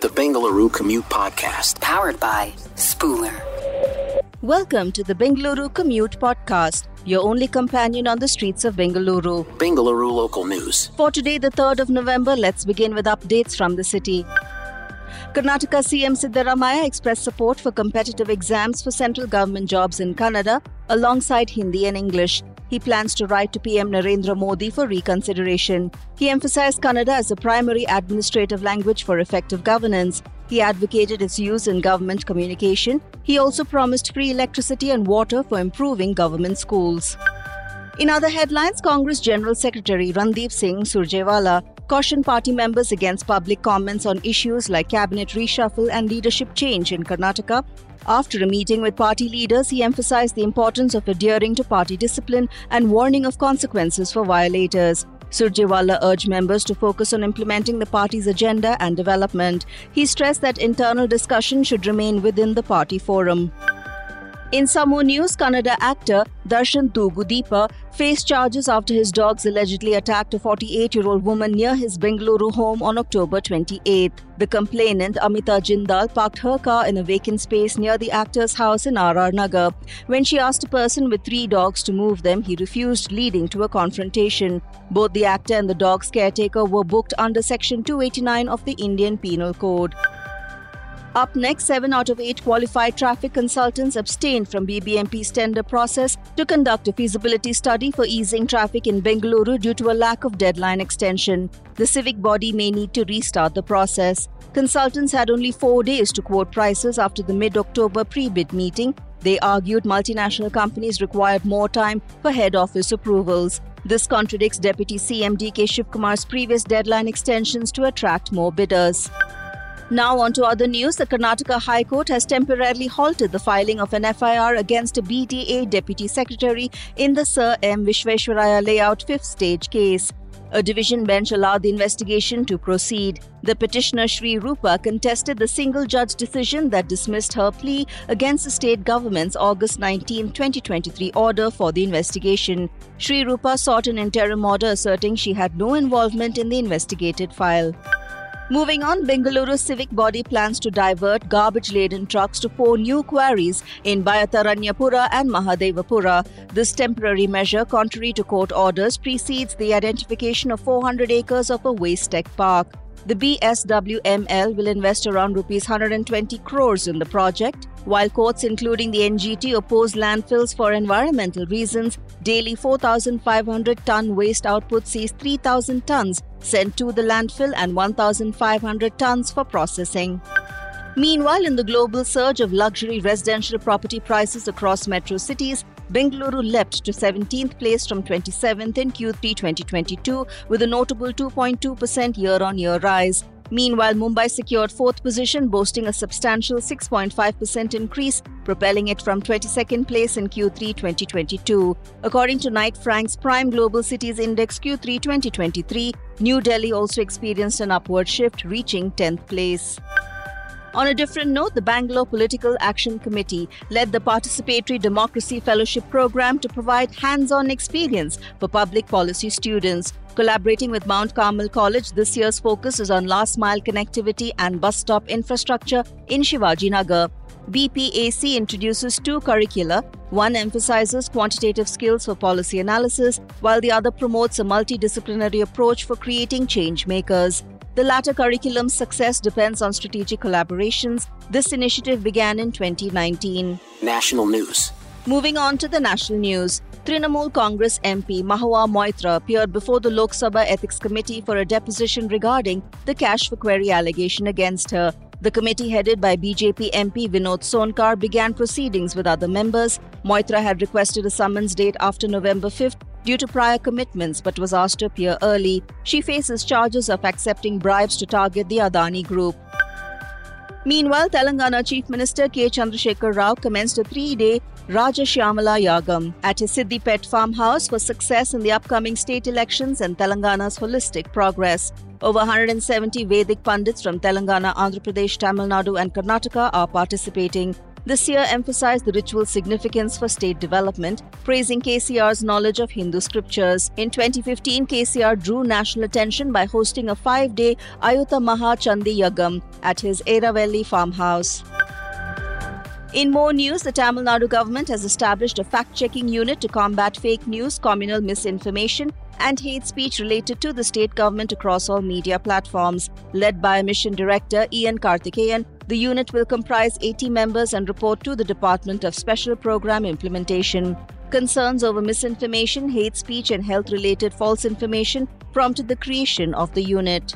the Bengaluru Commute Podcast. Powered by Spooler. Welcome to the Bengaluru Commute Podcast, your only companion on the streets of Bengaluru. Bengaluru local news. For today, the 3rd of November, let's begin with updates from the city. Karnataka CM Siddaramaiah expressed support for competitive exams for central government jobs in Kannada alongside Hindi and English. He plans to write to PM Narendra Modi for reconsideration. He emphasized Kannada as the primary administrative language for effective governance. He advocated its use in government communication. He also promised free electricity and water for improving government schools. In other headlines, Congress General Secretary Randeep Singh Surjewala cautioned party members against public comments on issues like cabinet reshuffle and leadership change in Karnataka after a meeting with party leaders, he emphasized the importance of adhering to party discipline and warning of consequences for violators. Surjewala urged members to focus on implementing the party's agenda and development. He stressed that internal discussion should remain within the party forum. In some more news, Kannada actor Darshan Thoogudeepa faced charges after his dogs allegedly attacked a 48 year old woman near his Bengaluru home on October 28. The complainant, Amita Jindal, parked her car in a vacant space near the actor's house in RR Nagar. When she asked a person with three dogs to move them, he refused, leading to a confrontation. Both the actor and the dog's caretaker were booked under Section 289 of the Indian Penal Code. Up next, 7 out of 8 qualified traffic consultants abstained from BBMP's tender process to conduct a feasibility study for easing traffic in Bengaluru due to a lack of deadline extension. The civic body may need to restart the process. Consultants had only four days to quote prices after the mid October pre bid meeting. They argued multinational companies required more time for head office approvals. This contradicts Deputy CM DK Shivkumar's previous deadline extensions to attract more bidders. Now, on to other news. The Karnataka High Court has temporarily halted the filing of an FIR against a BDA Deputy Secretary in the Sir M. Vishveshwaraya layout fifth stage case. A division bench allowed the investigation to proceed. The petitioner Sri Rupa contested the single judge decision that dismissed her plea against the state government's August 19, 2023 order for the investigation. Sri Rupa sought an interim order asserting she had no involvement in the investigated file. Moving on, Bengaluru civic body plans to divert garbage laden trucks to four new quarries in Byatarayanapura and Mahadevapura. This temporary measure, contrary to court orders, precedes the identification of 400 acres of a waste tech park. The BSWML will invest around rupees 120 crores in the project. While courts, including the NGT, oppose landfills for environmental reasons, daily 4,500 ton waste output sees 3,000 tons sent to the landfill and 1,500 tons for processing. Meanwhile, in the global surge of luxury residential property prices across metro cities, Bengaluru leapt to 17th place from 27th in Q3 2022 with a notable 2.2% year on year rise. Meanwhile, Mumbai secured fourth position, boasting a substantial 6.5% increase, propelling it from 22nd place in Q3 2022. According to Knight Frank's Prime Global Cities Index Q3 2023, New Delhi also experienced an upward shift, reaching 10th place. On a different note, the Bangalore Political Action Committee led the Participatory Democracy Fellowship Program to provide hands on experience for public policy students. Collaborating with Mount Carmel College, this year's focus is on last mile connectivity and bus stop infrastructure in Shivaji Nagar. BPAC introduces two curricula. One emphasizes quantitative skills for policy analysis, while the other promotes a multidisciplinary approach for creating change makers. The latter curriculum's success depends on strategic collaborations. This initiative began in 2019. National news. Moving on to the national news. Trinamool Congress MP Mahua Moitra appeared before the Lok Sabha Ethics Committee for a deposition regarding the cash for query allegation against her. The committee, headed by BJP MP Vinod Sonkar, began proceedings with other members. Moitra had requested a summons date after November 5th due to prior commitments but was asked to appear early. She faces charges of accepting bribes to target the Adani group. Meanwhile, Telangana Chief Minister K. Chandrasekhar Rao commenced a three day Raja Shyamala Yagam at his Siddipet farmhouse for success in the upcoming state elections and Telangana's holistic progress. Over 170 Vedic Pandits from Telangana, Andhra Pradesh, Tamil Nadu, and Karnataka are participating. This year emphasized the ritual significance for state development, praising KCR's knowledge of Hindu scriptures. In 2015, KCR drew national attention by hosting a five day Ayutha Maha Chandi Yagam, at his Eravelli farmhouse. In more news, the Tamil Nadu government has established a fact checking unit to combat fake news, communal misinformation, and hate speech related to the state government across all media platforms. Led by Mission Director Iyan Karthikeyan, the unit will comprise 80 members and report to the Department of Special Program Implementation. Concerns over misinformation, hate speech, and health related false information prompted the creation of the unit.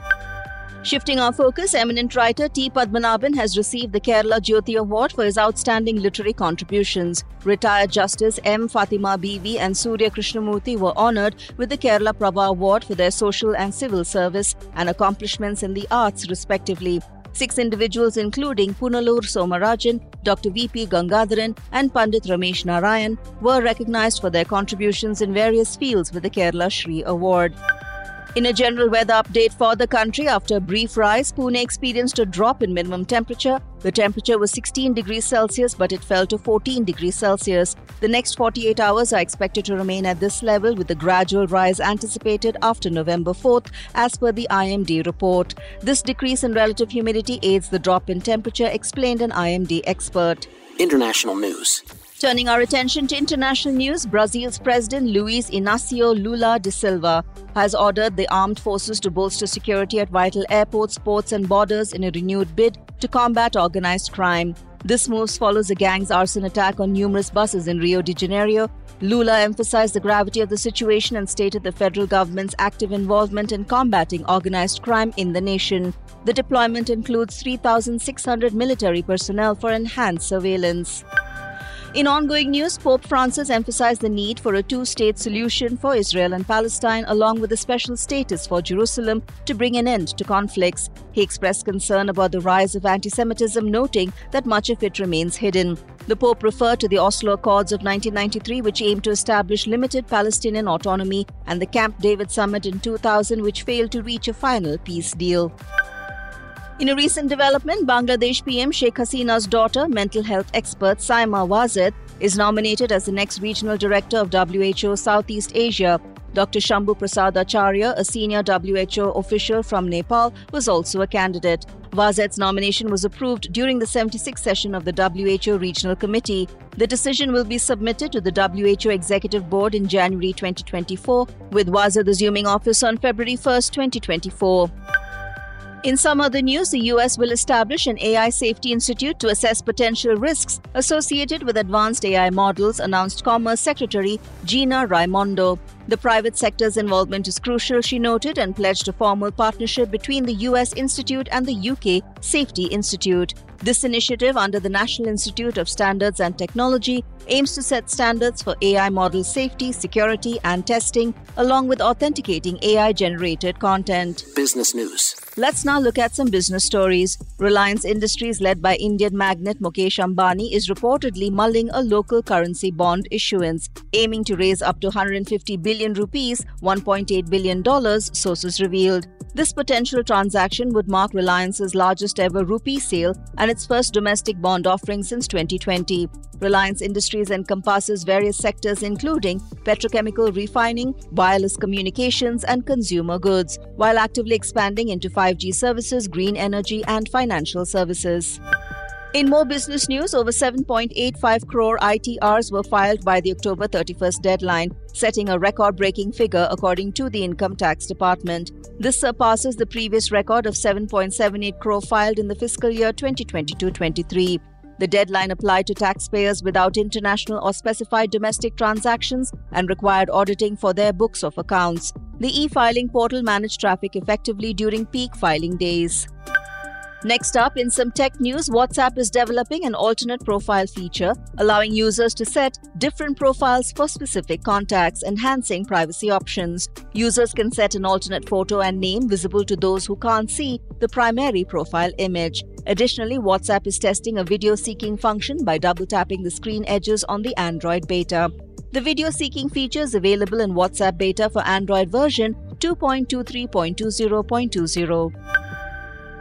Shifting our focus, eminent writer T. Padmanabhan has received the Kerala Jyoti Award for his outstanding literary contributions. Retired Justice M. Fatima Bibi and Surya Krishnamurthy were honoured with the Kerala Prabha Award for their social and civil service and accomplishments in the arts, respectively. Six individuals, including Punalur Somarajan, Dr. V.P. Gangadharan, and Pandit Ramesh Narayan, were recognized for their contributions in various fields with the Kerala Shri Award. In a general weather update for the country, after a brief rise, Pune experienced a drop in minimum temperature. The temperature was 16 degrees Celsius, but it fell to 14 degrees Celsius. The next 48 hours are expected to remain at this level, with a gradual rise anticipated after November 4th, as per the IMD report. This decrease in relative humidity aids the drop in temperature, explained an IMD expert. International news. Turning our attention to international news, Brazil's President Luiz Inácio Lula da Silva has ordered the armed forces to bolster security at vital airports, ports, and borders in a renewed bid to combat organized crime. This move follows a gang's arson attack on numerous buses in Rio de Janeiro. Lula emphasized the gravity of the situation and stated the federal government's active involvement in combating organized crime in the nation. The deployment includes 3,600 military personnel for enhanced surveillance. In ongoing news, Pope Francis emphasized the need for a two state solution for Israel and Palestine, along with a special status for Jerusalem to bring an end to conflicts. He expressed concern about the rise of anti Semitism, noting that much of it remains hidden. The Pope referred to the Oslo Accords of 1993, which aimed to establish limited Palestinian autonomy, and the Camp David Summit in 2000, which failed to reach a final peace deal. In a recent development, Bangladesh PM Sheikh Hasina's daughter, mental health expert Saima Wazed, is nominated as the next regional director of WHO Southeast Asia. Dr. Shambhu Prasad Acharya, a senior WHO official from Nepal, was also a candidate. Wazed's nomination was approved during the 76th session of the WHO Regional Committee. The decision will be submitted to the WHO Executive Board in January 2024, with Wazed assuming office on February 1, 2024. In some other news, the US will establish an AI safety institute to assess potential risks associated with advanced AI models, announced Commerce Secretary Gina Raimondo. The private sector's involvement is crucial, she noted, and pledged a formal partnership between the US Institute and the UK Safety Institute. This initiative, under the National Institute of Standards and Technology, aims to set standards for AI model safety, security, and testing, along with authenticating AI generated content. Business news. Let's now look at some business stories. Reliance Industries, led by Indian magnate Mukesh Ambani, is reportedly mulling a local currency bond issuance, aiming to raise up to 150 billion rupees, $1.8 billion, sources revealed. This potential transaction would mark Reliance's largest ever rupee sale and its first domestic bond offering since 2020. Reliance Industries encompasses various sectors including petrochemical refining, wireless communications, and consumer goods, while actively expanding into 5G services, green energy, and financial services. In more business news, over 7.85 crore ITRs were filed by the October 31st deadline, setting a record breaking figure according to the Income Tax Department. This surpasses the previous record of 7.78 crore filed in the fiscal year 2022 23. The deadline applied to taxpayers without international or specified domestic transactions and required auditing for their books of accounts. The e filing portal managed traffic effectively during peak filing days. Next up, in some tech news, WhatsApp is developing an alternate profile feature, allowing users to set different profiles for specific contacts, enhancing privacy options. Users can set an alternate photo and name visible to those who can't see the primary profile image. Additionally, WhatsApp is testing a video seeking function by double tapping the screen edges on the Android beta. The video seeking feature is available in WhatsApp beta for Android version 2.23.20.20.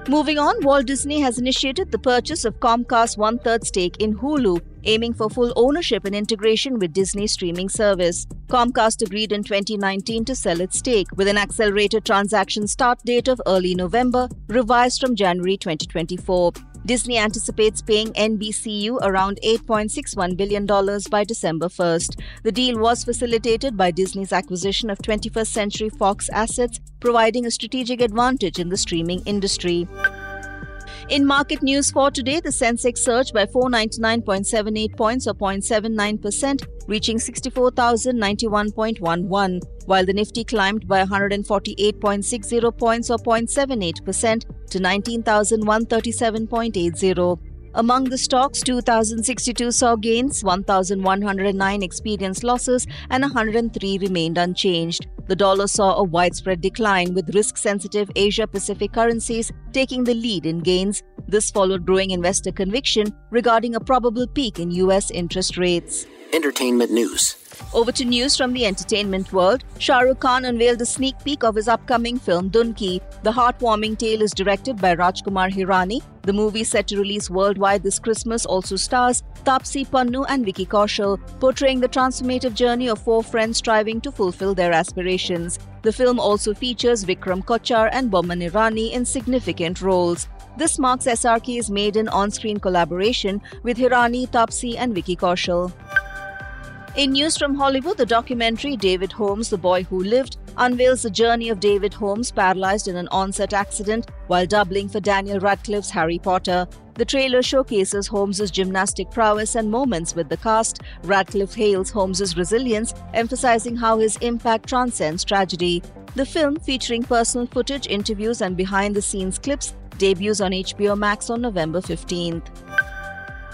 Moving on, Walt Disney has initiated the purchase of Comcast's one third stake in Hulu, aiming for full ownership and integration with Disney streaming service. Comcast agreed in 2019 to sell its stake with an accelerated transaction start date of early November, revised from January 2024. Disney anticipates paying NBCU around $8.61 billion by December 1st. The deal was facilitated by Disney's acquisition of 21st Century Fox assets, providing a strategic advantage in the streaming industry. In market news for today, the Sensex surged by 499.78 points or 0.79%, reaching 64,091.11, while the Nifty climbed by 148.60 points or 0.78% to 19,137.80. Among the stocks, 2,062 saw gains, 1,109 experienced losses, and 103 remained unchanged. The dollar saw a widespread decline, with risk sensitive Asia Pacific currencies taking the lead in gains. This followed growing investor conviction regarding a probable peak in U.S. interest rates. Entertainment news. Over to news from the entertainment world. Shah Rukh Khan unveiled a sneak peek of his upcoming film Dunki. The heartwarming tale is directed by Rajkumar Hirani. The movie set to release worldwide this Christmas also stars Taapsee Pannu and Vicky Kaushal, portraying the transformative journey of four friends striving to fulfill their aspirations. The film also features Vikram Kochhar and Boman Irani in significant roles. This marks SRK's maiden on-screen collaboration with Hirani, Taapsee and Vicky Kaushal. In news from Hollywood, the documentary David Holmes, The Boy Who Lived, unveils the journey of David Holmes, paralyzed in an onset accident while doubling for Daniel Radcliffe's Harry Potter. The trailer showcases Holmes's gymnastic prowess and moments with the cast. Radcliffe hails Holmes's resilience, emphasizing how his impact transcends tragedy. The film, featuring personal footage, interviews, and behind the scenes clips, debuts on HBO Max on November 15th.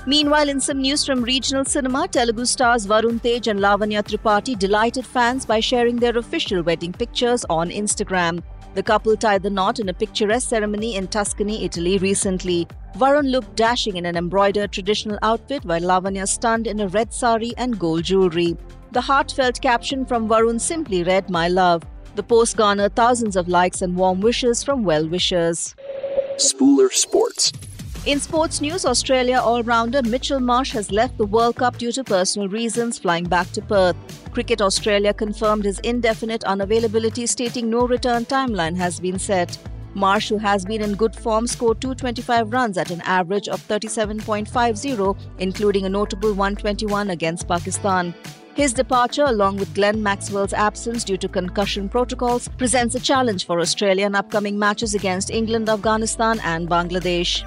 Meanwhile, in some news from regional cinema, Telugu stars Varun Tej and Lavanya Tripathi delighted fans by sharing their official wedding pictures on Instagram. The couple tied the knot in a picturesque ceremony in Tuscany, Italy recently. Varun looked dashing in an embroidered traditional outfit while Lavanya stunned in a red sari and gold jewelry. The heartfelt caption from Varun simply read, My love. The post garnered thousands of likes and warm wishes from well wishers. Spooler Sports. In sports news, Australia all rounder Mitchell Marsh has left the World Cup due to personal reasons, flying back to Perth. Cricket Australia confirmed his indefinite unavailability, stating no return timeline has been set. Marsh, who has been in good form, scored 225 runs at an average of 37.50, including a notable 121 against Pakistan. His departure, along with Glenn Maxwell's absence due to concussion protocols, presents a challenge for Australia in upcoming matches against England, Afghanistan, and Bangladesh.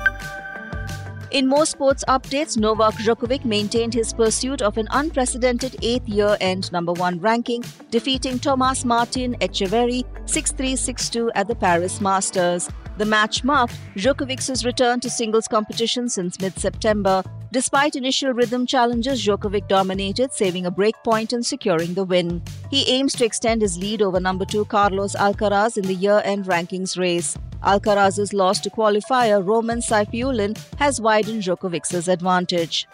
In more sports updates, Novak Djokovic maintained his pursuit of an unprecedented eighth year end number one ranking, defeating Tomas Martin Etcheverry 6 3 6 2 at the Paris Masters. The match marked Djokovic's return to singles competition since mid September. Despite initial rhythm challenges, Djokovic dominated, saving a break point and securing the win. He aims to extend his lead over number two Carlos Alcaraz in the year end rankings race. Alcaraz's loss to qualifier Roman Safiullin has widened Djokovic's advantage.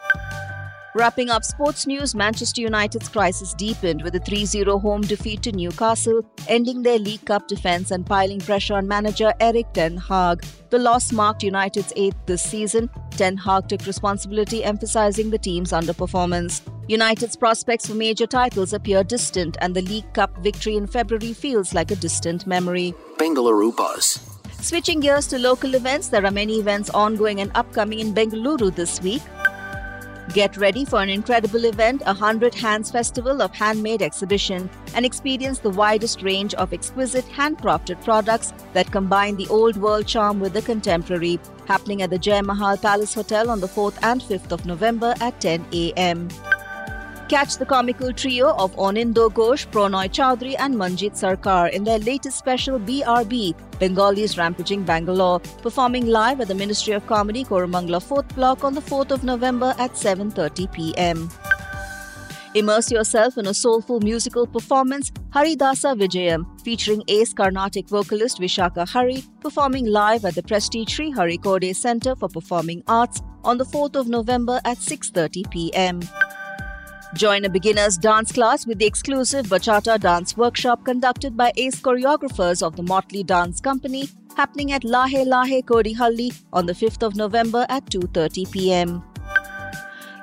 Wrapping up sports news, Manchester United's crisis deepened with a 3 0 home defeat to Newcastle, ending their League Cup defence and piling pressure on manager Erik Ten Hag. The loss marked United's eighth this season. Ten Hag took responsibility, emphasising the team's underperformance. United's prospects for major titles appear distant, and the League Cup victory in February feels like a distant memory. Bengaluru Buzz. Switching gears to local events, there are many events ongoing and upcoming in Bengaluru this week. Get ready for an incredible event, a 100 Hands Festival of Handmade Exhibition, and experience the widest range of exquisite handcrafted products that combine the old world charm with the contemporary, happening at the Jai Mahal Palace Hotel on the 4th and 5th of November at 10 a.m. Catch the comical trio of Onindo Ghosh, Pronoy Chowdhury, and Manjit Sarkar in their latest special BRB, Bengalis Rampaging Bangalore, performing live at the Ministry of Comedy Koramangala 4th Block on the 4th of November at 7:30 p.m. Immerse yourself in a soulful musical performance, Haridasa Vijayam, featuring ace Carnatic vocalist Vishaka Hari, performing live at the prestige Srihari Khoday Center for Performing Arts on the 4th of November at 6:30 p.m. Join a beginner's dance class with the exclusive Bachata dance workshop conducted by ace choreographers of the Motley Dance Company happening at Lahe Lahe Kodihalli on the 5th of November at 2:30 p.m.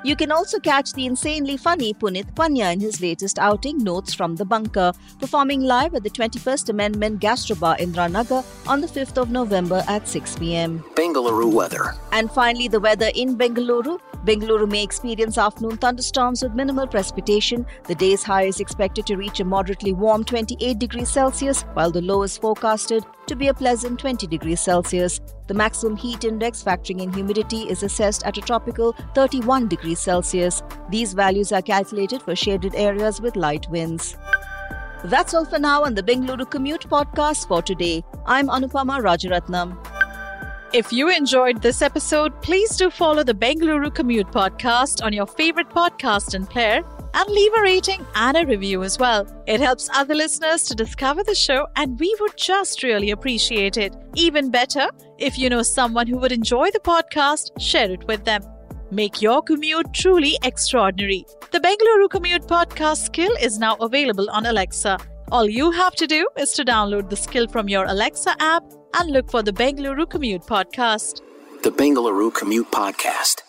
You can also catch the insanely funny Punit Pania in his latest outing, Notes from the Bunker, performing live at the 21st Amendment Gastrobar Indiranagar on the 5th of November at 6 pm. Bengaluru weather. And finally, the weather in Bengaluru. Bengaluru may experience afternoon thunderstorms with minimal precipitation. The day's high is expected to reach a moderately warm 28 degrees Celsius, while the low is forecasted to be a pleasant 20 degrees Celsius. The maximum heat index factoring in humidity is assessed at a tropical 31 degrees Celsius. These values are calculated for shaded areas with light winds. That's all for now on the Bengaluru Commute podcast for today. I'm Anupama Rajaratnam. If you enjoyed this episode, please do follow the Bengaluru Commute podcast on your favorite podcast and player and leave a rating and a review as well. It helps other listeners to discover the show, and we would just really appreciate it. Even better, if you know someone who would enjoy the podcast, share it with them. Make your commute truly extraordinary. The Bengaluru Commute podcast skill is now available on Alexa. All you have to do is to download the skill from your Alexa app and look for the Bengaluru Commute podcast. The Bengaluru Commute Podcast.